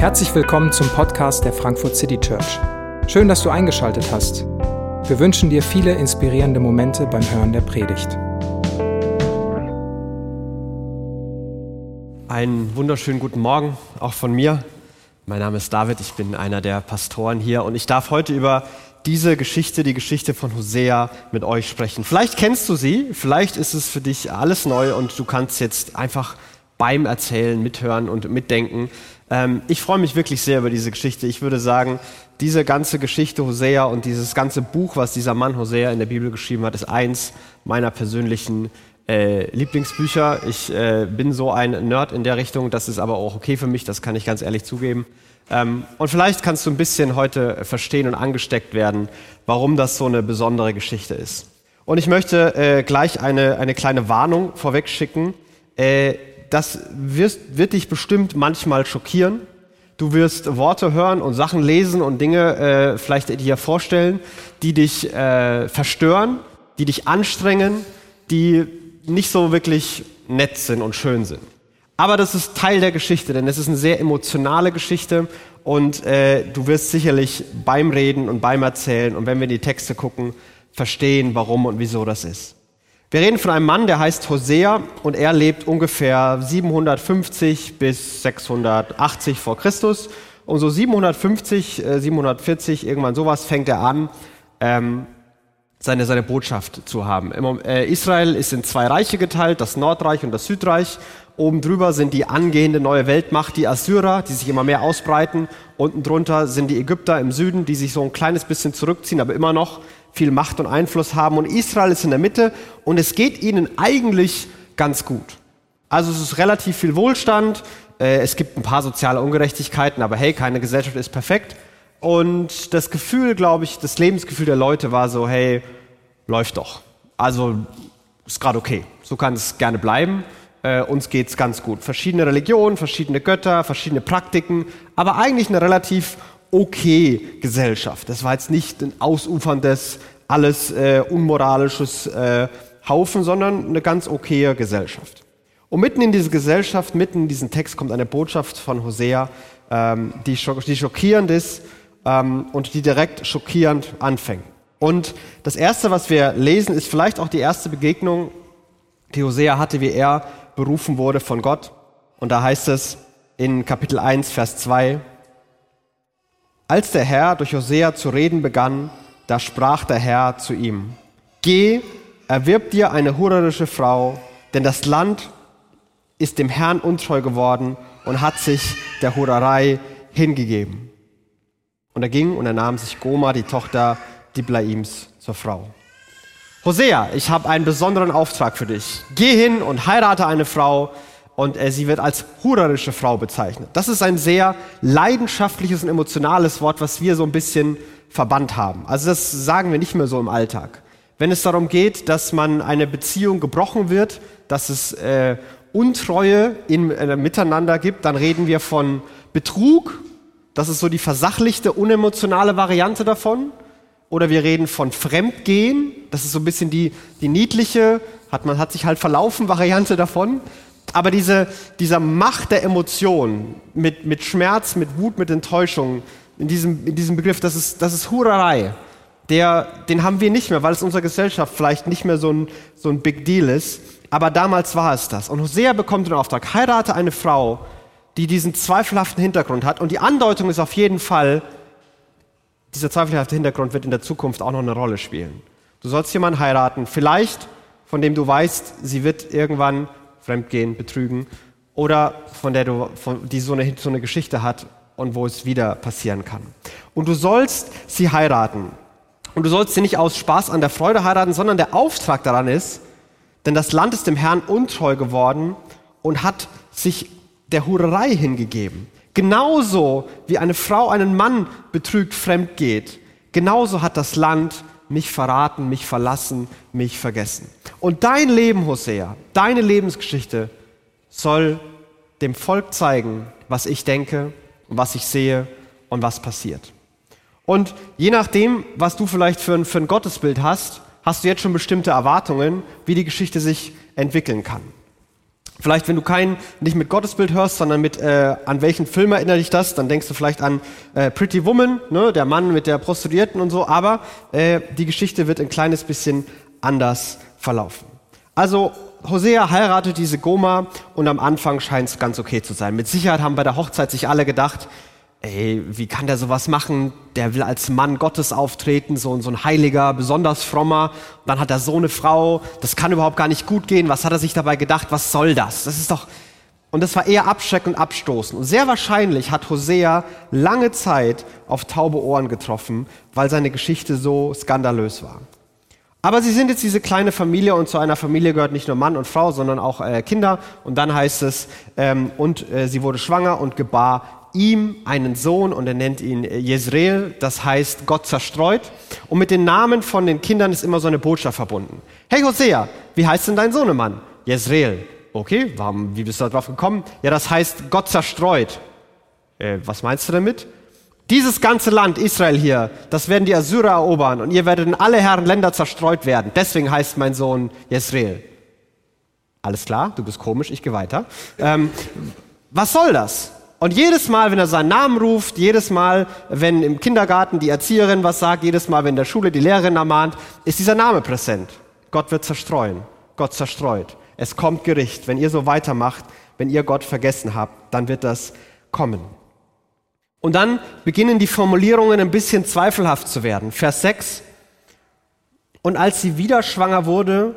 Herzlich willkommen zum Podcast der Frankfurt City Church. Schön, dass du eingeschaltet hast. Wir wünschen dir viele inspirierende Momente beim Hören der Predigt. Einen wunderschönen guten Morgen auch von mir. Mein Name ist David, ich bin einer der Pastoren hier und ich darf heute über diese Geschichte, die Geschichte von Hosea, mit euch sprechen. Vielleicht kennst du sie, vielleicht ist es für dich alles neu und du kannst jetzt einfach beim Erzählen mithören und mitdenken. Ähm, ich freue mich wirklich sehr über diese Geschichte. Ich würde sagen, diese ganze Geschichte Hosea und dieses ganze Buch, was dieser Mann Hosea in der Bibel geschrieben hat, ist eins meiner persönlichen äh, Lieblingsbücher. Ich äh, bin so ein Nerd in der Richtung, das ist aber auch okay für mich, das kann ich ganz ehrlich zugeben. Ähm, und vielleicht kannst du ein bisschen heute verstehen und angesteckt werden, warum das so eine besondere Geschichte ist. Und ich möchte äh, gleich eine, eine kleine Warnung vorweg schicken. Äh, das wirst, wird dich bestimmt manchmal schockieren. Du wirst Worte hören und Sachen lesen und Dinge äh, vielleicht dir vorstellen, die dich äh, verstören, die dich anstrengen, die nicht so wirklich nett sind und schön sind. Aber das ist Teil der Geschichte, denn es ist eine sehr emotionale Geschichte und äh, du wirst sicherlich beim Reden und beim Erzählen und wenn wir in die Texte gucken, verstehen, warum und wieso das ist. Wir reden von einem Mann, der heißt Hosea und er lebt ungefähr 750 bis 680 vor Christus. Und so 750, 740, äh, irgendwann sowas fängt er an, ähm, seine, seine Botschaft zu haben. Äh, Israel ist in zwei Reiche geteilt, das Nordreich und das Südreich. Oben drüber sind die angehende neue Weltmacht, die Assyrer, die sich immer mehr ausbreiten. Unten drunter sind die Ägypter im Süden, die sich so ein kleines bisschen zurückziehen, aber immer noch viel Macht und Einfluss haben. Und Israel ist in der Mitte und es geht ihnen eigentlich ganz gut. Also es ist relativ viel Wohlstand, äh, es gibt ein paar soziale Ungerechtigkeiten, aber hey, keine Gesellschaft ist perfekt. Und das Gefühl, glaube ich, das Lebensgefühl der Leute war so, hey, läuft doch. Also ist gerade okay. So kann es gerne bleiben. Äh, uns geht's ganz gut. Verschiedene Religionen, verschiedene Götter, verschiedene Praktiken, aber eigentlich eine relativ okay Gesellschaft. Das war jetzt nicht ein ausuferndes, alles äh, unmoralisches äh, Haufen, sondern eine ganz okaye Gesellschaft. Und mitten in diese Gesellschaft, mitten in diesen Text kommt eine Botschaft von Hosea, ähm, die, schock die schockierend ist ähm, und die direkt schockierend anfängt. Und das Erste, was wir lesen, ist vielleicht auch die erste Begegnung, die Hosea hatte, wie er berufen wurde von Gott. Und da heißt es in Kapitel 1, Vers 2, als der Herr durch Hosea zu reden begann, da sprach der Herr zu ihm, Geh, erwirb dir eine hurerische Frau, denn das Land ist dem Herrn untreu geworden und hat sich der Hurerei hingegeben. Und er ging und er nahm sich Goma, die Tochter Diblaims, zur Frau. Hosea, ich habe einen besonderen Auftrag für dich. Geh hin und heirate eine Frau, und äh, sie wird als hurerische Frau bezeichnet. Das ist ein sehr leidenschaftliches und emotionales Wort, was wir so ein bisschen verbannt haben. Also das sagen wir nicht mehr so im Alltag. Wenn es darum geht, dass man eine Beziehung gebrochen wird, dass es äh, Untreue im äh, Miteinander gibt, dann reden wir von Betrug. Das ist so die versachlichte, unemotionale Variante davon. Oder wir reden von Fremdgehen. Das ist so ein bisschen die, die niedliche, hat man hat sich halt verlaufen Variante davon. Aber diese, dieser Macht der Emotionen mit, mit Schmerz, mit Wut, mit Enttäuschung, in diesem, in diesem Begriff, das ist, das ist Hurerei. Der, den haben wir nicht mehr, weil es unserer Gesellschaft vielleicht nicht mehr so ein, so ein Big Deal ist. Aber damals war es das. Und Hosea bekommt den Auftrag, heirate eine Frau, die diesen zweifelhaften Hintergrund hat. Und die Andeutung ist auf jeden Fall, dieser zweifelhafte Hintergrund wird in der Zukunft auch noch eine Rolle spielen. Du sollst jemanden heiraten, vielleicht, von dem du weißt, sie wird irgendwann Fremdgehen, Betrügen oder von der du, von, die so eine, so eine Geschichte hat und wo es wieder passieren kann. Und du sollst sie heiraten. Und du sollst sie nicht aus Spaß an der Freude heiraten, sondern der Auftrag daran ist, denn das Land ist dem Herrn untreu geworden und hat sich der Hurerei hingegeben. Genauso wie eine Frau einen Mann betrügt, fremd geht, genauso hat das Land mich verraten, mich verlassen, mich vergessen. Und dein Leben, Hosea, deine Lebensgeschichte soll dem Volk zeigen, was ich denke, was ich sehe und was passiert. Und je nachdem, was du vielleicht für ein, für ein Gottesbild hast, hast du jetzt schon bestimmte Erwartungen, wie die Geschichte sich entwickeln kann. Vielleicht, wenn du kein, nicht mit Gottesbild hörst, sondern mit, äh, an welchen Film erinnert dich das, dann denkst du vielleicht an äh, Pretty Woman, ne, der Mann mit der Prostituierten und so, aber äh, die Geschichte wird ein kleines bisschen anders verlaufen. Also Hosea heiratet diese Goma und am Anfang scheint es ganz okay zu sein. Mit Sicherheit haben bei der Hochzeit sich alle gedacht, ey, wie kann der sowas machen? Der will als Mann Gottes auftreten, so, so ein Heiliger, besonders frommer. dann hat er so eine Frau, das kann überhaupt gar nicht gut gehen. Was hat er sich dabei gedacht? Was soll das? Das ist doch, und das war eher abschreckend und abstoßend. Und sehr wahrscheinlich hat Hosea lange Zeit auf taube Ohren getroffen, weil seine Geschichte so skandalös war. Aber sie sind jetzt diese kleine Familie und zu einer Familie gehört nicht nur Mann und Frau, sondern auch äh, Kinder. Und dann heißt es, ähm, und äh, sie wurde schwanger und gebar ihm einen Sohn und er nennt ihn äh, Jezreel, das heißt Gott zerstreut. Und mit den Namen von den Kindern ist immer so eine Botschaft verbunden. Hey Hosea, wie heißt denn dein Sohnemann? Jezreel. Okay, warum, wie bist du darauf gekommen? Ja, das heißt Gott zerstreut. Äh, was meinst du damit? Dieses ganze Land, Israel hier, das werden die Assyrer erobern und ihr werdet in alle Herren Länder zerstreut werden. Deswegen heißt mein Sohn Jezreel. Alles klar, du bist komisch, ich gehe weiter. Ähm, was soll das? Und jedes Mal, wenn er seinen Namen ruft, jedes Mal, wenn im Kindergarten die Erzieherin was sagt, jedes Mal, wenn in der Schule die Lehrerin ermahnt, ist dieser Name präsent. Gott wird zerstreuen. Gott zerstreut. Es kommt Gericht. Wenn ihr so weitermacht, wenn ihr Gott vergessen habt, dann wird das kommen. Und dann beginnen die Formulierungen ein bisschen zweifelhaft zu werden. Vers 6. Und als sie wieder schwanger wurde,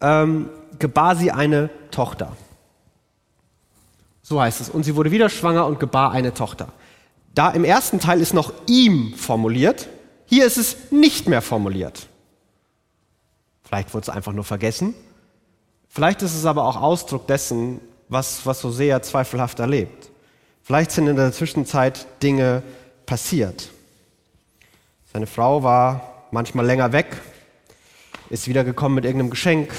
ähm, gebar sie eine Tochter. So heißt es. Und sie wurde wieder schwanger und gebar eine Tochter. Da im ersten Teil ist noch ihm formuliert, hier ist es nicht mehr formuliert. Vielleicht wurde es einfach nur vergessen. Vielleicht ist es aber auch Ausdruck dessen, was, was Hosea zweifelhaft erlebt. Vielleicht sind in der Zwischenzeit Dinge passiert. Seine Frau war manchmal länger weg, ist wiedergekommen mit irgendeinem Geschenk.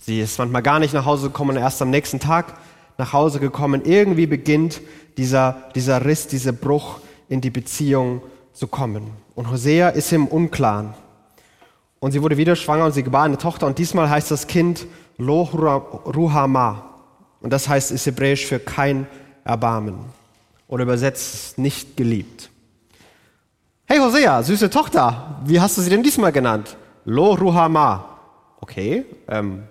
Sie ist manchmal gar nicht nach Hause gekommen und erst am nächsten Tag nach Hause gekommen. Irgendwie beginnt dieser, dieser Riss, dieser Bruch in die Beziehung zu kommen. Und Hosea ist im Unklaren. Und sie wurde wieder schwanger und sie gebar eine Tochter. Und diesmal heißt das Kind Lo Ruhama. Und das heißt, ist hebräisch für kein Erbarmen. Oder übersetzt nicht geliebt. Hey Hosea, süße Tochter, wie hast du sie denn diesmal genannt? Lo Ruhama. Okay, ähm,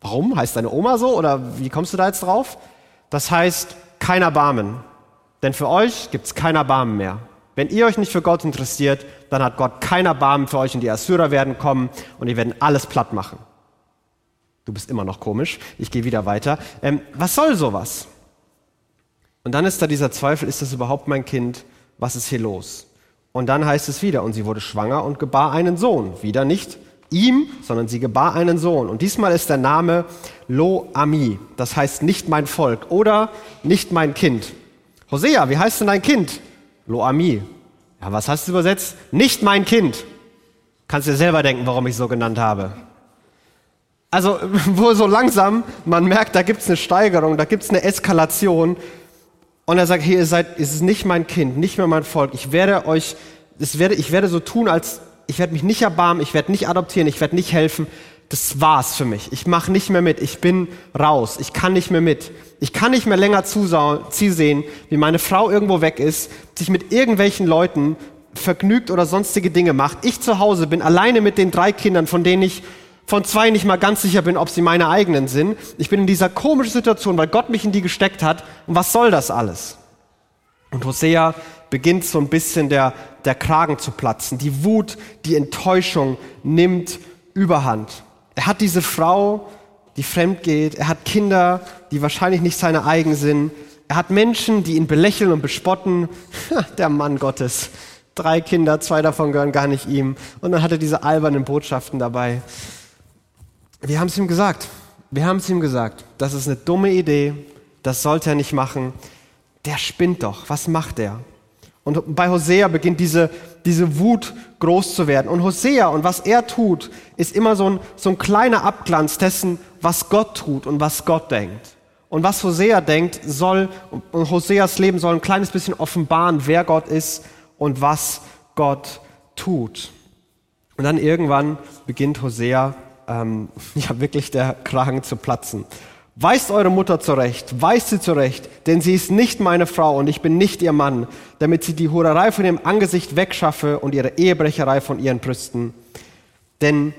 Warum? Heißt deine Oma so oder wie kommst du da jetzt drauf? Das heißt, kein Erbarmen. Denn für euch gibt es kein Erbarmen mehr. Wenn ihr euch nicht für Gott interessiert, dann hat Gott kein Erbarmen für euch und die Assyrer werden kommen und die werden alles platt machen. Du bist immer noch komisch. Ich gehe wieder weiter. Ähm, was soll sowas? Und dann ist da dieser Zweifel, ist das überhaupt mein Kind? Was ist hier los? Und dann heißt es wieder, und sie wurde schwanger und gebar einen Sohn. Wieder nicht ihm, sondern sie gebar einen Sohn. Und diesmal ist der Name Lo Ami, das heißt nicht mein Volk oder nicht mein Kind. Hosea, wie heißt denn dein Kind? Lo Ami. Ja, was hast du übersetzt? Nicht mein Kind. Kannst dir selber denken, warum ich so genannt habe. Also, wo so langsam man merkt, da gibt es eine Steigerung, da gibt es eine Eskalation. Und er sagt, hey, ihr seid, es ist nicht mein Kind, nicht mehr mein Volk. Ich werde euch, es werde, ich werde so tun, als ich werde mich nicht erbarmen, ich werde nicht adoptieren, ich werde nicht helfen. Das war's für mich. Ich mache nicht mehr mit. Ich bin raus. Ich kann nicht mehr mit. Ich kann nicht mehr länger zusehen, wie meine Frau irgendwo weg ist, sich mit irgendwelchen Leuten vergnügt oder sonstige Dinge macht. Ich zu Hause bin alleine mit den drei Kindern, von denen ich von zwei nicht mal ganz sicher bin, ob sie meine eigenen sind. Ich bin in dieser komischen Situation, weil Gott mich in die gesteckt hat. Und was soll das alles? Und Hosea beginnt so ein bisschen der, der Kragen zu platzen. Die Wut, die Enttäuschung nimmt Überhand. Er hat diese Frau, die fremd geht. Er hat Kinder, die wahrscheinlich nicht seine eigen sind. Er hat Menschen, die ihn belächeln und bespotten. Der Mann Gottes. Drei Kinder, zwei davon gehören gar nicht ihm. Und dann hat er diese albernen Botschaften dabei. Wir haben es ihm gesagt. Wir haben es ihm gesagt. Das ist eine dumme Idee. Das sollte er nicht machen. Der spinnt doch. Was macht er? Und bei Hosea beginnt diese, diese Wut groß zu werden. Und Hosea und was er tut, ist immer so ein, so ein kleiner Abglanz dessen, was Gott tut und was Gott denkt. Und was Hosea denkt, soll, und Hoseas Leben soll ein kleines bisschen offenbaren, wer Gott ist und was Gott tut. Und dann irgendwann beginnt Hosea ähm, ja wirklich der Kragen zu platzen. Weist eure Mutter zurecht, weist sie zurecht, denn sie ist nicht meine Frau und ich bin nicht ihr Mann, damit sie die Hurerei von ihrem Angesicht wegschaffe und ihre Ehebrecherei von ihren Brüsten. Denn,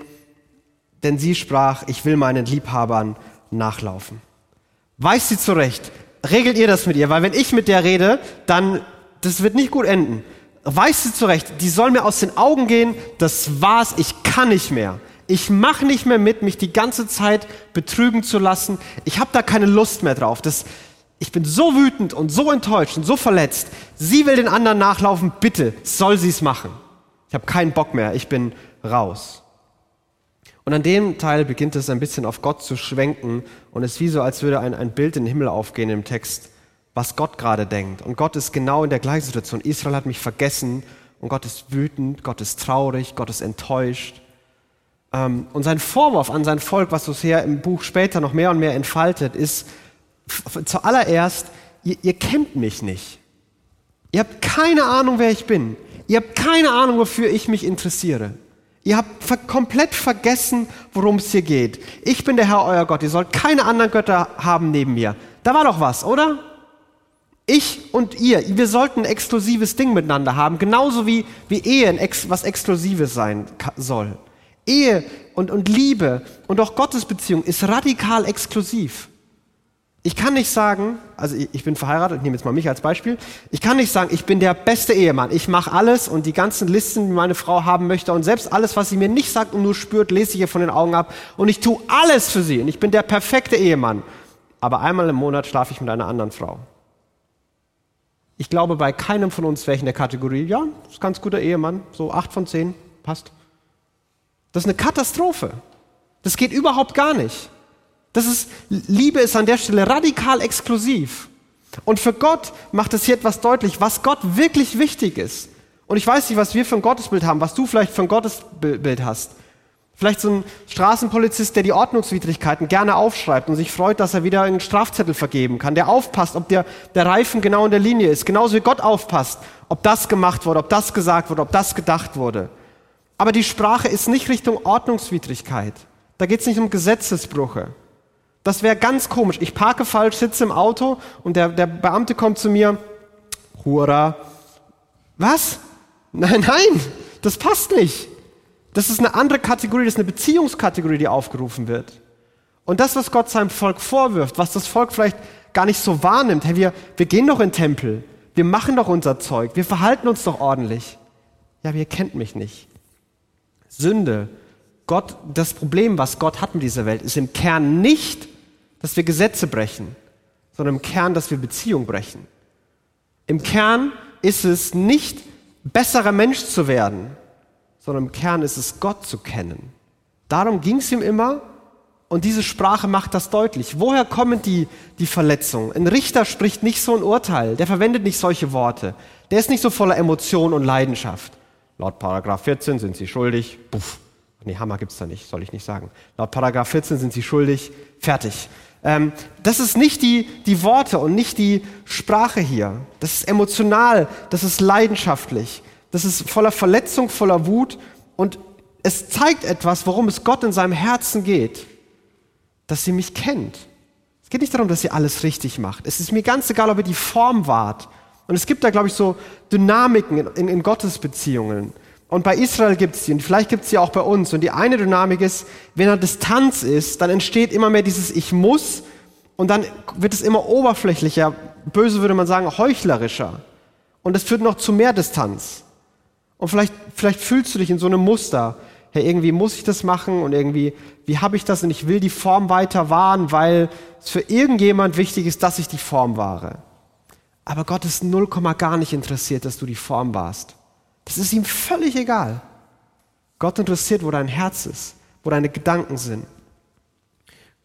denn sie sprach, ich will meinen Liebhabern nachlaufen. Weist sie zurecht, regelt ihr das mit ihr, weil wenn ich mit der rede, dann, das wird nicht gut enden. Weist sie zurecht, die soll mir aus den Augen gehen, das war's, ich kann nicht mehr. Ich mache nicht mehr mit, mich die ganze Zeit betrügen zu lassen. Ich habe da keine Lust mehr drauf. Das, ich bin so wütend und so enttäuscht und so verletzt. Sie will den anderen nachlaufen, bitte, soll sie es machen. Ich habe keinen Bock mehr, ich bin raus. Und an dem Teil beginnt es ein bisschen auf Gott zu schwenken und es ist wie so, als würde ein, ein Bild in den Himmel aufgehen im Text, was Gott gerade denkt. Und Gott ist genau in der gleichen Situation. Israel hat mich vergessen und Gott ist wütend, Gott ist traurig, Gott ist enttäuscht. Ähm, und sein Vorwurf an sein Volk, was Hosea im Buch später noch mehr und mehr entfaltet, ist zuallererst, ihr, ihr kennt mich nicht. Ihr habt keine Ahnung, wer ich bin. Ihr habt keine Ahnung, wofür ich mich interessiere. Ihr habt komplett vergessen, worum es hier geht. Ich bin der Herr, euer Gott. Ihr sollt keine anderen Götter haben neben mir. Da war doch was, oder? Ich und ihr, wir sollten ein exklusives Ding miteinander haben, genauso wie, wie Ehe was Exklusives sein soll. Ehe und, und Liebe und auch Gottesbeziehung ist radikal exklusiv. Ich kann nicht sagen, also ich, bin verheiratet, ich nehme jetzt mal mich als Beispiel, ich kann nicht sagen, ich bin der beste Ehemann, ich mache alles und die ganzen Listen, die meine Frau haben möchte und selbst alles, was sie mir nicht sagt und nur spürt, lese ich ihr von den Augen ab und ich tue alles für sie und ich bin der perfekte Ehemann. Aber einmal im Monat schlafe ich mit einer anderen Frau. Ich glaube, bei keinem von uns wäre ich in der Kategorie, ja, ist ein ganz guter Ehemann, so acht von zehn, passt. Das ist eine Katastrophe. Das geht überhaupt gar nicht. Das ist, Liebe ist an der Stelle radikal exklusiv. Und für Gott macht es hier etwas deutlich, was Gott wirklich wichtig ist. Und ich weiß nicht, was wir für ein Gottesbild haben, was du vielleicht für ein Gottesbild hast. Vielleicht so ein Straßenpolizist, der die Ordnungswidrigkeiten gerne aufschreibt und sich freut, dass er wieder einen Strafzettel vergeben kann, der aufpasst, ob der, der Reifen genau in der Linie ist, genauso wie Gott aufpasst, ob das gemacht wurde, ob das gesagt wurde, ob das gedacht wurde. Aber die Sprache ist nicht Richtung Ordnungswidrigkeit. Da geht es nicht um Gesetzesbrüche. Das wäre ganz komisch. Ich parke falsch, sitze im Auto und der, der Beamte kommt zu mir, Hurra. Was? Nein, nein, das passt nicht. Das ist eine andere Kategorie, das ist eine Beziehungskategorie, die aufgerufen wird. Und das, was Gott seinem Volk vorwirft, was das Volk vielleicht gar nicht so wahrnimmt, hey, wir, wir gehen doch in den Tempel, wir machen doch unser Zeug, wir verhalten uns doch ordentlich. Ja, aber ihr kennt mich nicht. Sünde, Gott, das Problem, was Gott hat mit dieser Welt, ist im Kern nicht, dass wir Gesetze brechen, sondern im Kern, dass wir Beziehung brechen. Im Kern ist es nicht, besserer Mensch zu werden, sondern im Kern ist es, Gott zu kennen. Darum ging es ihm immer und diese Sprache macht das deutlich. Woher kommen die, die Verletzungen? Ein Richter spricht nicht so ein Urteil, der verwendet nicht solche Worte. Der ist nicht so voller Emotion und Leidenschaft. Laut Paragraph 14 sind sie schuldig. Puff. Nee, Hammer gibt's da nicht, soll ich nicht sagen. Laut Paragraph 14 sind sie schuldig. Fertig. Ähm, das ist nicht die, die Worte und nicht die Sprache hier. Das ist emotional, das ist leidenschaftlich, das ist voller Verletzung, voller Wut und es zeigt etwas, worum es Gott in seinem Herzen geht. Dass sie mich kennt. Es geht nicht darum, dass sie alles richtig macht. Es ist mir ganz egal, ob ihr die Form wahrt und es gibt da, glaube ich, so Dynamiken in, in, in Gottesbeziehungen. Und bei Israel gibt es die und vielleicht gibt es die auch bei uns. Und die eine Dynamik ist, wenn er Distanz ist, dann entsteht immer mehr dieses Ich muss und dann wird es immer oberflächlicher, böse würde man sagen, heuchlerischer. Und es führt noch zu mehr Distanz. Und vielleicht, vielleicht fühlst du dich in so einem Muster. Hey, irgendwie muss ich das machen und irgendwie, wie habe ich das und ich will die Form weiter wahren, weil es für irgendjemand wichtig ist, dass ich die Form wahre. Aber Gott ist null Komma gar nicht interessiert, dass du die Form warst. Das ist ihm völlig egal. Gott interessiert, wo dein Herz ist, wo deine Gedanken sind.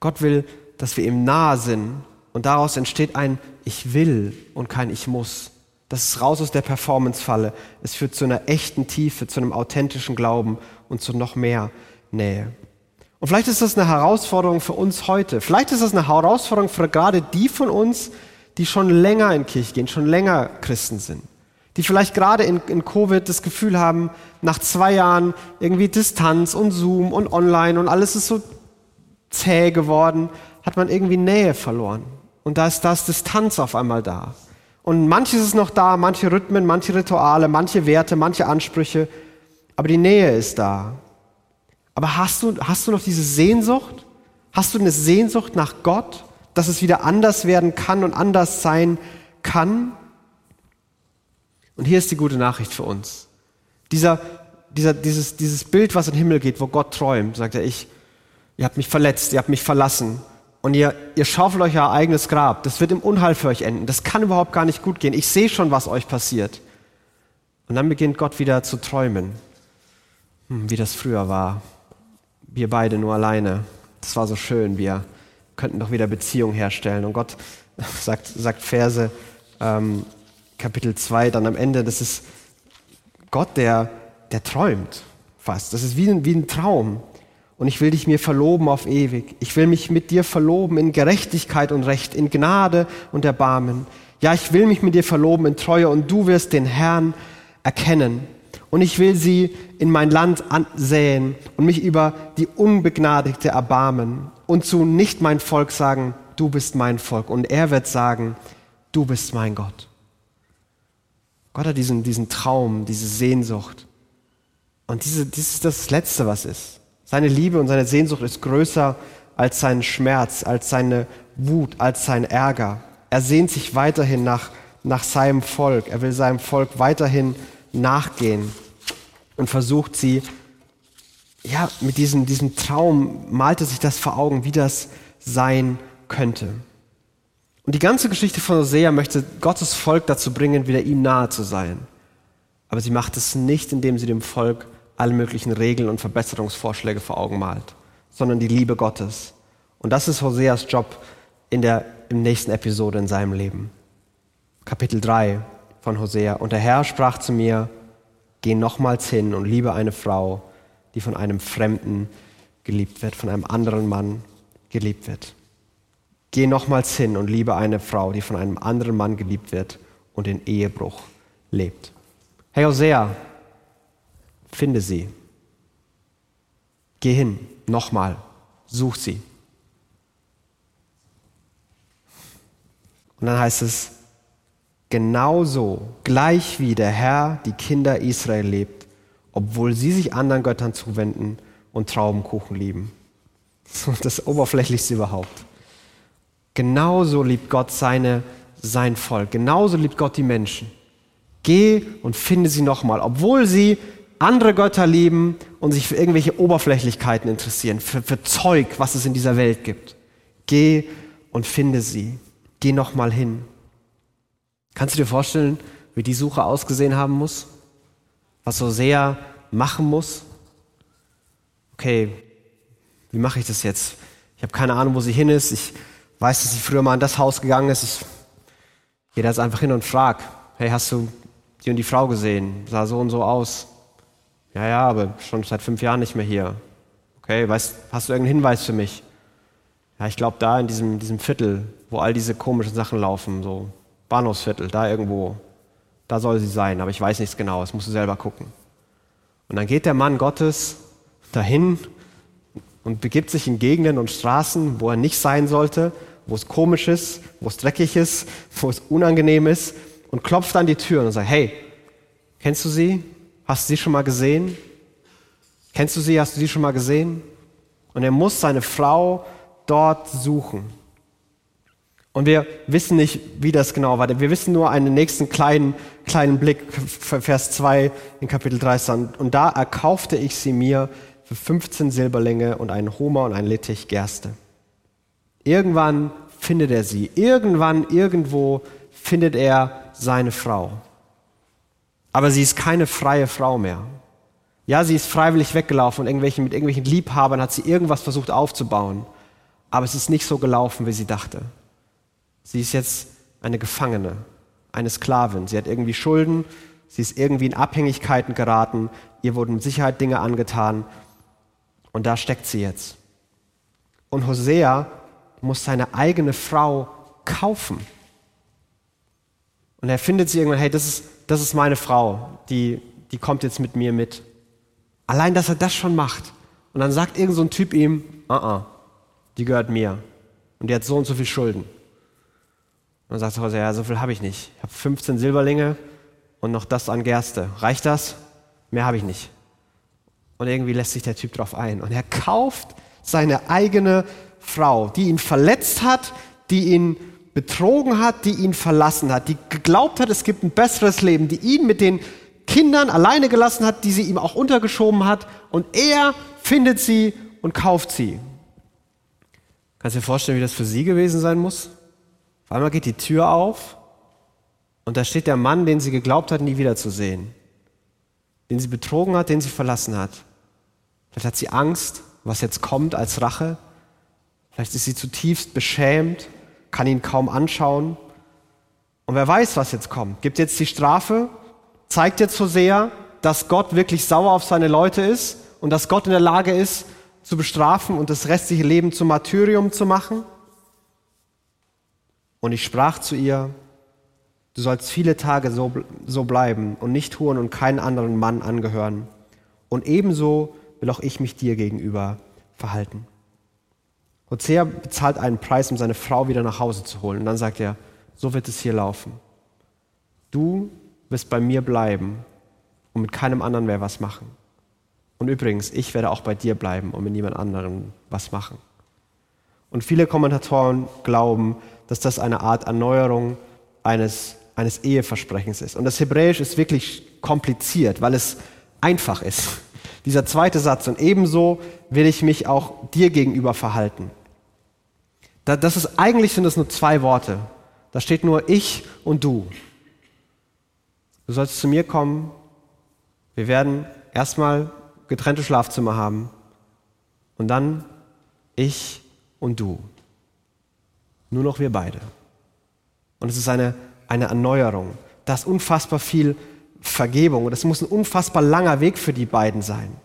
Gott will, dass wir ihm nahe sind und daraus entsteht ein Ich will und kein Ich muss. Das ist raus aus der Performance-Falle. Es führt zu einer echten Tiefe, zu einem authentischen Glauben und zu noch mehr Nähe. Und vielleicht ist das eine Herausforderung für uns heute. Vielleicht ist das eine Herausforderung für gerade die von uns, die schon länger in Kirche gehen, schon länger Christen sind, die vielleicht gerade in, in Covid das Gefühl haben, nach zwei Jahren irgendwie Distanz und Zoom und Online und alles ist so zäh geworden, hat man irgendwie Nähe verloren. Und da ist das Distanz auf einmal da. Und manches ist noch da, manche Rhythmen, manche Rituale, manche Werte, manche Ansprüche, aber die Nähe ist da. Aber hast du, hast du noch diese Sehnsucht? Hast du eine Sehnsucht nach Gott, dass es wieder anders werden kann und anders sein kann? Und hier ist die gute Nachricht für uns. Dieser, dieser, dieses, dieses Bild, was in den Himmel geht, wo Gott träumt, sagt er, ich, ihr habt mich verletzt, ihr habt mich verlassen und ihr, ihr schaufelt euch euer eigenes Grab. Das wird im Unheil für euch enden. Das kann überhaupt gar nicht gut gehen. Ich sehe schon, was euch passiert. Und dann beginnt Gott wieder zu träumen, hm, wie das früher war. Wir beide nur alleine. Das war so schön. Wir könnten doch wieder Beziehung herstellen. Und Gott sagt, sagt Verse, ähm, Kapitel 2 dann am Ende, das ist Gott, der, der träumt fast. Das ist wie ein, wie ein Traum. Und ich will dich mir verloben auf ewig. Ich will mich mit dir verloben in Gerechtigkeit und Recht, in Gnade und Erbarmen. Ja, ich will mich mit dir verloben in Treue und du wirst den Herrn erkennen. Und ich will sie in mein Land ansäen und mich über die Unbegnadigte erbarmen und zu nicht mein Volk sagen, du bist mein Volk. Und er wird sagen, du bist mein Gott. Gott hat diesen, diesen Traum, diese Sehnsucht. Und diese, das ist das Letzte, was ist. Seine Liebe und seine Sehnsucht ist größer als sein Schmerz, als seine Wut, als sein Ärger. Er sehnt sich weiterhin nach, nach seinem Volk. Er will seinem Volk weiterhin nachgehen und versucht sie, ja, mit diesem, diesem Traum malte sich das vor Augen, wie das sein könnte. Und die ganze Geschichte von Hosea möchte Gottes Volk dazu bringen, wieder ihm nahe zu sein. Aber sie macht es nicht, indem sie dem Volk alle möglichen Regeln und Verbesserungsvorschläge vor Augen malt, sondern die Liebe Gottes. Und das ist Hoseas Job in der im nächsten Episode in seinem Leben. Kapitel 3 von Hosea. Und der Herr sprach zu mir, geh nochmals hin und liebe eine Frau, die von einem Fremden geliebt wird, von einem anderen Mann geliebt wird. Geh nochmals hin und liebe eine Frau, die von einem anderen Mann geliebt wird und in Ehebruch lebt. Hey Hosea, finde sie. Geh hin, nochmal, such sie. Und dann heißt es, genauso, gleich wie der Herr die Kinder Israel lebt, obwohl sie sich anderen Göttern zuwenden und Traubenkuchen lieben. Das Oberflächlichste überhaupt. Genauso liebt Gott seine, sein Volk. Genauso liebt Gott die Menschen. Geh und finde sie nochmal, obwohl sie andere Götter lieben und sich für irgendwelche Oberflächlichkeiten interessieren, für, für Zeug, was es in dieser Welt gibt. Geh und finde sie. Geh nochmal hin. Kannst du dir vorstellen, wie die Suche ausgesehen haben muss? Was so sehr machen muss? Okay, wie mache ich das jetzt? Ich habe keine Ahnung, wo sie hin ist. Ich weiß, dass sie früher mal in das Haus gegangen ist. Ich gehe da jetzt einfach hin und frage, hey, hast du die und die Frau gesehen? Sah so und so aus. Ja, ja, aber schon seit fünf Jahren nicht mehr hier. Okay, weißt, hast du irgendeinen Hinweis für mich? Ja, ich glaube da in diesem, diesem Viertel, wo all diese komischen Sachen laufen, so Bahnhofsviertel, da irgendwo, da soll sie sein, aber ich weiß nichts genau, das musst du selber gucken. Und dann geht der Mann Gottes dahin und begibt sich in Gegenden und Straßen, wo er nicht sein sollte, wo es komisch ist, wo es dreckig ist, wo es unangenehm ist und klopft an die Tür und sagt, hey, kennst du sie? Hast du sie schon mal gesehen? Kennst du sie? Hast du sie schon mal gesehen? Und er muss seine Frau dort suchen. Und wir wissen nicht, wie das genau war. Wir wissen nur einen nächsten kleinen, kleinen Blick, Vers 2 in Kapitel 3. Und da erkaufte ich sie mir für 15 Silberlinge und einen Homer und einen Littich Gerste. Irgendwann findet er sie. Irgendwann, irgendwo findet er seine Frau. Aber sie ist keine freie Frau mehr. Ja, sie ist freiwillig weggelaufen und irgendwelchen, mit irgendwelchen Liebhabern hat sie irgendwas versucht aufzubauen. Aber es ist nicht so gelaufen, wie sie dachte. Sie ist jetzt eine Gefangene, eine Sklavin. Sie hat irgendwie Schulden, sie ist irgendwie in Abhängigkeiten geraten, ihr wurden mit Sicherheit Dinge angetan und da steckt sie jetzt. Und Hosea muss seine eigene Frau kaufen. Und er findet sie irgendwann, hey, das ist, das ist meine Frau, die, die kommt jetzt mit mir mit. Allein, dass er das schon macht. Und dann sagt irgend so ein Typ ihm, ah, uh -uh, die gehört mir. Und die hat so und so viel Schulden. Und sagt Hosea, ja, so viel habe ich nicht. Ich habe 15 Silberlinge und noch das an Gerste. Reicht das? Mehr habe ich nicht. Und irgendwie lässt sich der Typ drauf ein. Und er kauft seine eigene Frau, die ihn verletzt hat, die ihn betrogen hat, die ihn verlassen hat, die geglaubt hat, es gibt ein besseres Leben, die ihn mit den Kindern alleine gelassen hat, die sie ihm auch untergeschoben hat. Und er findet sie und kauft sie. Kannst du dir vorstellen, wie das für sie gewesen sein muss? Auf einmal geht die Tür auf und da steht der Mann, den sie geglaubt hat, nie wiederzusehen. Den sie betrogen hat, den sie verlassen hat. Vielleicht hat sie Angst, was jetzt kommt als Rache. Vielleicht ist sie zutiefst beschämt, kann ihn kaum anschauen. Und wer weiß, was jetzt kommt. Gibt jetzt die Strafe, zeigt jetzt so sehr, dass Gott wirklich sauer auf seine Leute ist und dass Gott in der Lage ist, zu bestrafen und das restliche Leben zum Martyrium zu machen. Und ich sprach zu ihr, du sollst viele Tage so, so bleiben und nicht Huren und keinen anderen Mann angehören. Und ebenso will auch ich mich dir gegenüber verhalten. Hosea bezahlt einen Preis, um seine Frau wieder nach Hause zu holen. Und dann sagt er, so wird es hier laufen. Du wirst bei mir bleiben und mit keinem anderen mehr was machen. Und übrigens, ich werde auch bei dir bleiben und mit niemand anderem was machen. Und viele Kommentatoren glauben, dass das eine Art Erneuerung eines, eines Eheversprechens ist. Und das Hebräisch ist wirklich kompliziert, weil es einfach ist. Dieser zweite Satz, und ebenso will ich mich auch dir gegenüber verhalten. Das ist, eigentlich sind es nur zwei Worte. Da steht nur ich und du. Du sollst zu mir kommen. Wir werden erstmal getrennte Schlafzimmer haben. Und dann ich und du. Nur noch wir beide. Und es ist eine, eine Erneuerung. Da ist unfassbar viel Vergebung. Und es muss ein unfassbar langer Weg für die beiden sein.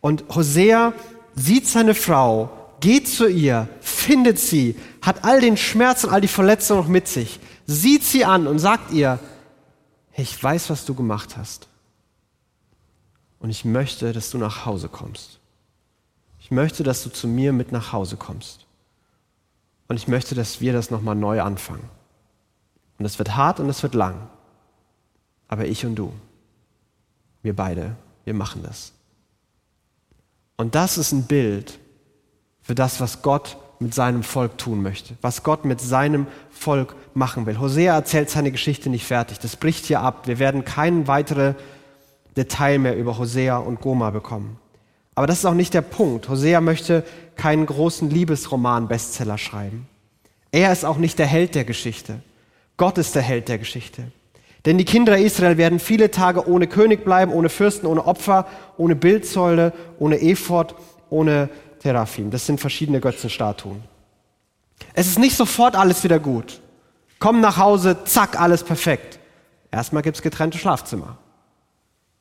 Und Hosea sieht seine Frau, geht zu ihr, findet sie, hat all den Schmerz und all die Verletzungen noch mit sich, sieht sie an und sagt ihr, ich weiß, was du gemacht hast. Und ich möchte, dass du nach Hause kommst. Ich möchte, dass du zu mir mit nach Hause kommst. Und ich möchte, dass wir das nochmal neu anfangen. Und es wird hart und es wird lang. Aber ich und du, wir beide, wir machen das. Und das ist ein Bild für das, was Gott mit seinem Volk tun möchte, was Gott mit seinem Volk machen will. Hosea erzählt seine Geschichte nicht fertig. Das bricht hier ab. Wir werden kein weitere Detail mehr über Hosea und Goma bekommen. Aber das ist auch nicht der Punkt. Hosea möchte keinen großen Liebesroman-Bestseller schreiben. Er ist auch nicht der Held der Geschichte. Gott ist der Held der Geschichte. Denn die Kinder Israel werden viele Tage ohne König bleiben, ohne Fürsten, ohne Opfer, ohne Bildsäule, ohne Ephod, ohne Teraphim. Das sind verschiedene Götzenstatuen. Es ist nicht sofort alles wieder gut. Komm nach Hause, zack, alles perfekt. Erstmal gibt es getrennte Schlafzimmer.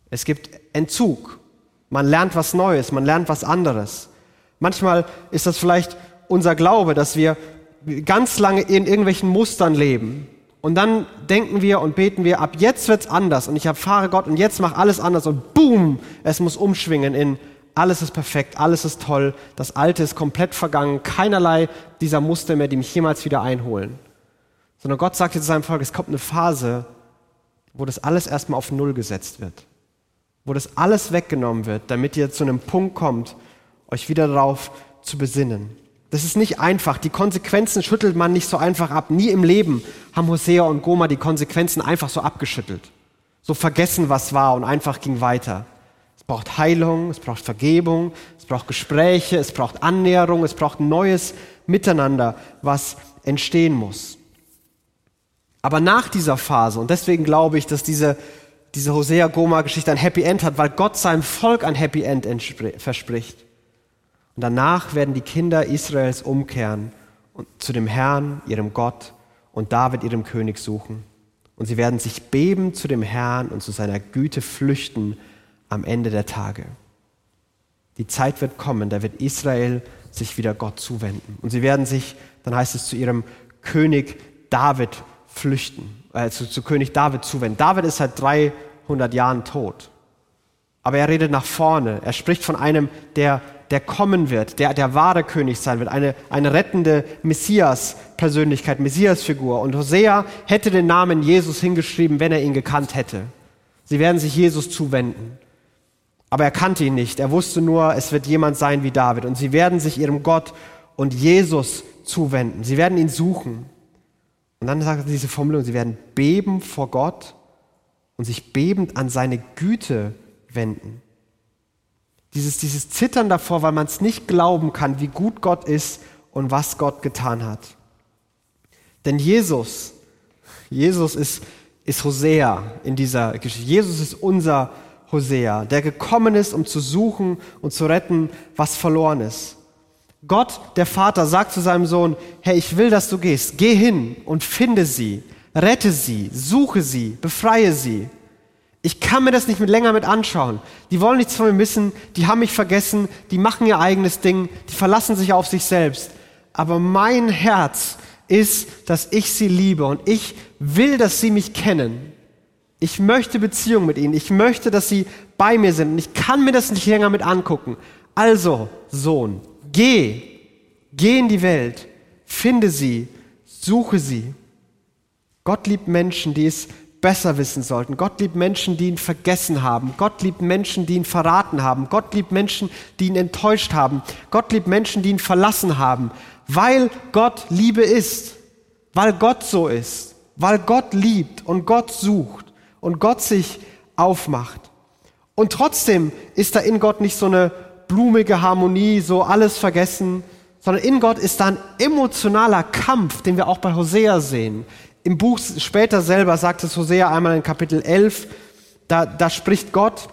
Es gibt Entzug. Man lernt was Neues, man lernt was anderes. Manchmal ist das vielleicht unser Glaube, dass wir ganz lange in irgendwelchen Mustern leben. Und dann denken wir und beten wir, ab jetzt wird's anders und ich erfahre Gott und jetzt mach alles anders und boom, es muss umschwingen in alles ist perfekt, alles ist toll, das Alte ist komplett vergangen, keinerlei dieser Muster mehr, die mich jemals wieder einholen. Sondern Gott sagt jetzt seinem Volk, es kommt eine Phase, wo das alles erstmal auf Null gesetzt wird. Wo das alles weggenommen wird, damit ihr zu einem Punkt kommt, euch wieder darauf zu besinnen. Das ist nicht einfach. Die Konsequenzen schüttelt man nicht so einfach ab. Nie im Leben haben Hosea und Goma die Konsequenzen einfach so abgeschüttelt. So vergessen, was war und einfach ging weiter. Es braucht Heilung, es braucht Vergebung, es braucht Gespräche, es braucht Annäherung, es braucht ein neues Miteinander, was entstehen muss. Aber nach dieser Phase, und deswegen glaube ich, dass diese, diese Hosea-Goma-Geschichte ein Happy End hat, weil Gott seinem Volk ein Happy End verspricht. Und danach werden die Kinder Israels umkehren und zu dem Herrn, ihrem Gott, und David, ihrem König, suchen. Und sie werden sich beben zu dem Herrn und zu seiner Güte flüchten am Ende der Tage. Die Zeit wird kommen, da wird Israel sich wieder Gott zuwenden. Und sie werden sich, dann heißt es, zu ihrem König David flüchten. Äh, zu, zu König David zuwenden. David ist seit 300 Jahren tot. Aber er redet nach vorne. Er spricht von einem, der, der kommen wird, der der wahre König sein wird, eine, eine rettende Messias-Persönlichkeit, Messias-Figur. Und Hosea hätte den Namen Jesus hingeschrieben, wenn er ihn gekannt hätte. Sie werden sich Jesus zuwenden. Aber er kannte ihn nicht. Er wusste nur, es wird jemand sein wie David. Und sie werden sich ihrem Gott und Jesus zuwenden. Sie werden ihn suchen. Und dann sagt er diese Formulierung, sie werden beben vor Gott und sich bebend an seine Güte wenden. Dieses, dieses Zittern davor, weil man es nicht glauben kann, wie gut Gott ist und was Gott getan hat. Denn Jesus, Jesus ist, ist Hosea in dieser Geschichte. Jesus ist unser Hosea, der gekommen ist, um zu suchen und zu retten, was verloren ist. Gott, der Vater, sagt zu seinem Sohn, hey, ich will, dass du gehst. Geh hin und finde sie, rette sie, suche sie, befreie sie. Ich kann mir das nicht länger mit anschauen. Die wollen nichts von mir wissen, die haben mich vergessen, die machen ihr eigenes Ding, die verlassen sich auf sich selbst. Aber mein Herz ist, dass ich sie liebe und ich will, dass sie mich kennen. Ich möchte Beziehung mit ihnen. Ich möchte, dass sie bei mir sind. Und ich kann mir das nicht länger mit angucken. Also, Sohn, Geh, geh in die Welt, finde sie, suche sie. Gott liebt Menschen, die es besser wissen sollten. Gott liebt Menschen, die ihn vergessen haben. Gott liebt Menschen, die ihn verraten haben. Gott liebt Menschen, die ihn enttäuscht haben. Gott liebt Menschen, die ihn verlassen haben. Weil Gott Liebe ist. Weil Gott so ist. Weil Gott liebt und Gott sucht und Gott sich aufmacht. Und trotzdem ist da in Gott nicht so eine blumige Harmonie, so alles vergessen, sondern in Gott ist da ein emotionaler Kampf, den wir auch bei Hosea sehen. Im Buch später selber sagt es Hosea einmal in Kapitel 11, da, da spricht Gott,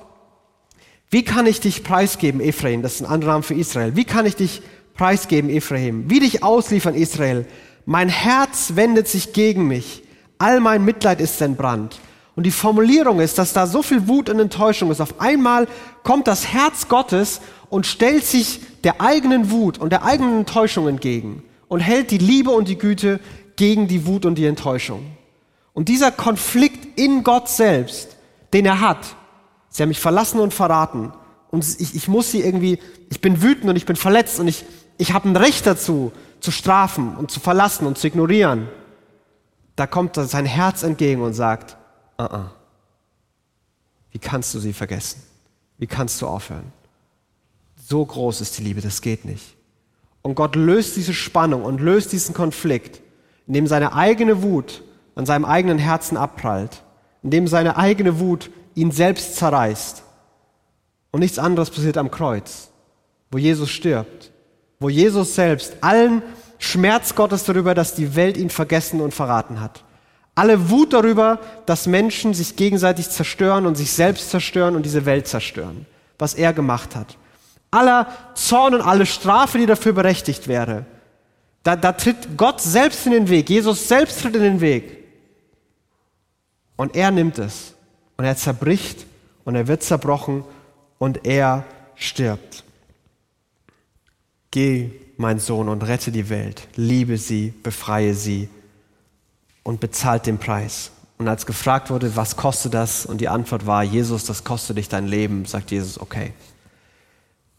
wie kann ich dich preisgeben, Ephraim? Das ist ein anderer Name für Israel. Wie kann ich dich preisgeben, Ephraim? Wie dich ausliefern, Israel? Mein Herz wendet sich gegen mich. All mein Mitleid ist entbrannt. Und die Formulierung ist, dass da so viel Wut und Enttäuschung ist. Auf einmal kommt das Herz Gottes und stellt sich der eigenen Wut und der eigenen Enttäuschung entgegen und hält die Liebe und die Güte gegen die Wut und die Enttäuschung. Und dieser Konflikt in Gott selbst, den er hat, sie haben mich verlassen und verraten und ich, ich muss sie irgendwie, ich bin wütend und ich bin verletzt und ich, ich habe ein Recht dazu, zu strafen und zu verlassen und zu ignorieren. Da kommt sein Herz entgegen und sagt, uh -uh. wie kannst du sie vergessen? Wie kannst du aufhören? So groß ist die Liebe, das geht nicht. Und Gott löst diese Spannung und löst diesen Konflikt, indem seine eigene Wut an seinem eigenen Herzen abprallt, indem seine eigene Wut ihn selbst zerreißt. Und nichts anderes passiert am Kreuz, wo Jesus stirbt, wo Jesus selbst allen Schmerz Gottes darüber, dass die Welt ihn vergessen und verraten hat. Alle Wut darüber, dass Menschen sich gegenseitig zerstören und sich selbst zerstören und diese Welt zerstören, was er gemacht hat aller Zorn und alle Strafe, die dafür berechtigt wäre. Da, da tritt Gott selbst in den Weg, Jesus selbst tritt in den Weg. Und er nimmt es und er zerbricht und er wird zerbrochen und er stirbt. Geh, mein Sohn, und rette die Welt, liebe sie, befreie sie und bezahlt den Preis. Und als gefragt wurde, was kostet das? Und die Antwort war, Jesus, das kostet dich dein Leben, sagt Jesus, okay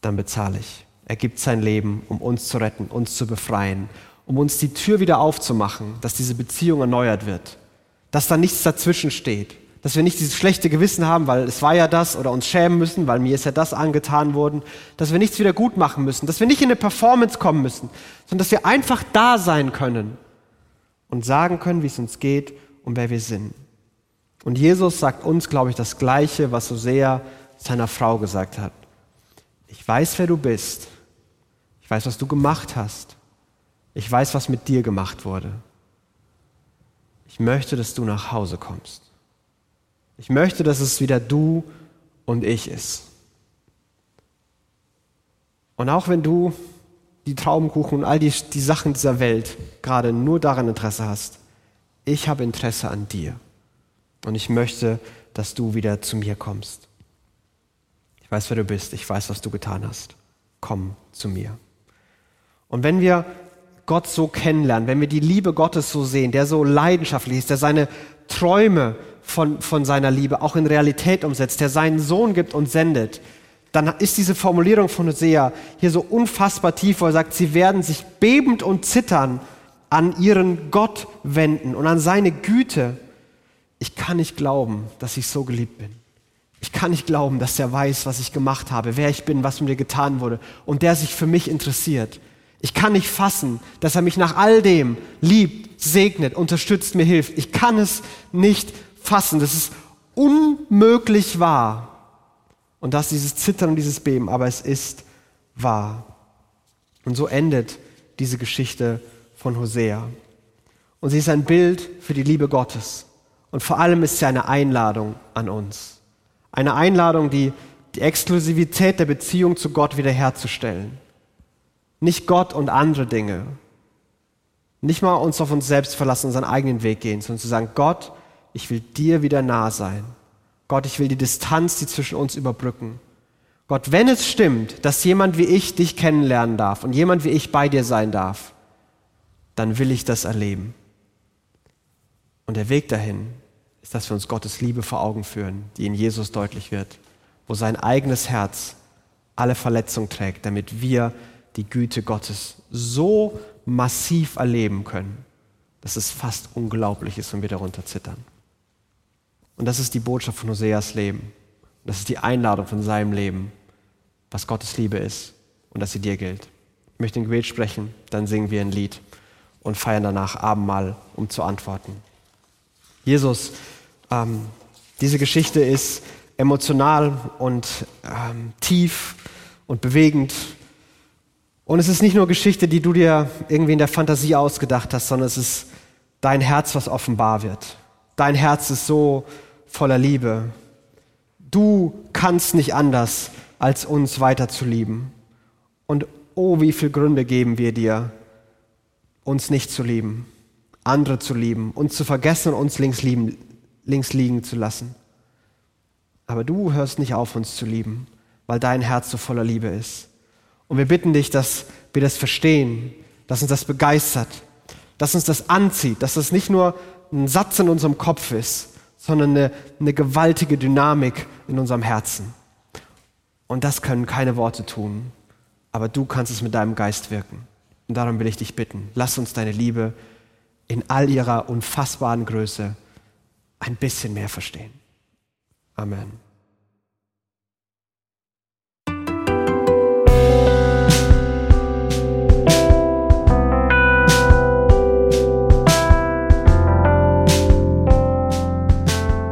dann bezahle ich. Er gibt sein Leben, um uns zu retten, uns zu befreien, um uns die Tür wieder aufzumachen, dass diese Beziehung erneuert wird, dass da nichts dazwischen steht, dass wir nicht dieses schlechte Gewissen haben, weil es war ja das, oder uns schämen müssen, weil mir ist ja das angetan worden, dass wir nichts wieder gut machen müssen, dass wir nicht in eine Performance kommen müssen, sondern dass wir einfach da sein können und sagen können, wie es uns geht und wer wir sind. Und Jesus sagt uns, glaube ich, das Gleiche, was Hosea seiner Frau gesagt hat ich weiß, wer du bist. Ich weiß, was du gemacht hast. Ich weiß, was mit dir gemacht wurde. Ich möchte, dass du nach Hause kommst. Ich möchte, dass es wieder du und ich ist. Und auch wenn du die Traubenkuchen und all die, die Sachen dieser Welt gerade nur daran Interesse hast, ich habe Interesse an dir. Und ich möchte, dass du wieder zu mir kommst. Ich weiß, wer du bist. Ich weiß, was du getan hast. Komm zu mir. Und wenn wir Gott so kennenlernen, wenn wir die Liebe Gottes so sehen, der so leidenschaftlich ist, der seine Träume von, von seiner Liebe auch in Realität umsetzt, der seinen Sohn gibt und sendet, dann ist diese Formulierung von Hosea hier so unfassbar tief, wo er sagt, sie werden sich bebend und zittern an ihren Gott wenden und an seine Güte. Ich kann nicht glauben, dass ich so geliebt bin. Ich kann nicht glauben, dass er weiß, was ich gemacht habe, wer ich bin, was mir getan wurde und der sich für mich interessiert. Ich kann nicht fassen, dass er mich nach all dem liebt, segnet, unterstützt, mir hilft. Ich kann es nicht fassen. Das ist unmöglich wahr. Und das dieses Zittern und dieses Beben, aber es ist wahr. Und so endet diese Geschichte von Hosea. Und sie ist ein Bild für die Liebe Gottes. Und vor allem ist sie eine Einladung an uns. Eine Einladung, die die Exklusivität der Beziehung zu Gott wiederherzustellen. Nicht Gott und andere Dinge. Nicht mal uns auf uns selbst verlassen, unseren eigenen Weg gehen, sondern zu sagen, Gott, ich will dir wieder nah sein. Gott, ich will die Distanz, die zwischen uns überbrücken. Gott, wenn es stimmt, dass jemand wie ich dich kennenlernen darf und jemand wie ich bei dir sein darf, dann will ich das erleben. Und der Weg dahin ist, dass wir uns Gottes Liebe vor Augen führen, die in Jesus deutlich wird, wo sein eigenes Herz alle Verletzung trägt, damit wir die Güte Gottes so massiv erleben können, dass es fast unglaublich ist und wir darunter zittern. Und das ist die Botschaft von Hoseas Leben. das ist die Einladung von seinem Leben, was Gottes Liebe ist und dass sie dir gilt. Ich möchte ein Gebet sprechen, dann singen wir ein Lied und feiern danach Abendmahl, um zu antworten. Jesus, ähm, diese Geschichte ist emotional und ähm, tief und bewegend. Und es ist nicht nur Geschichte, die du dir irgendwie in der Fantasie ausgedacht hast, sondern es ist dein Herz, was offenbar wird. Dein Herz ist so voller Liebe. Du kannst nicht anders, als uns weiter zu lieben. Und oh, wie viele Gründe geben wir dir, uns nicht zu lieben, andere zu lieben, uns zu vergessen und uns links, lieben, links liegen zu lassen. Aber du hörst nicht auf, uns zu lieben, weil dein Herz so voller Liebe ist. Und wir bitten dich, dass wir das verstehen, dass uns das begeistert, dass uns das anzieht, dass das nicht nur ein Satz in unserem Kopf ist, sondern eine, eine gewaltige Dynamik in unserem Herzen. Und das können keine Worte tun, aber du kannst es mit deinem Geist wirken. Und darum will ich dich bitten, lass uns deine Liebe in all ihrer unfassbaren Größe ein bisschen mehr verstehen. Amen.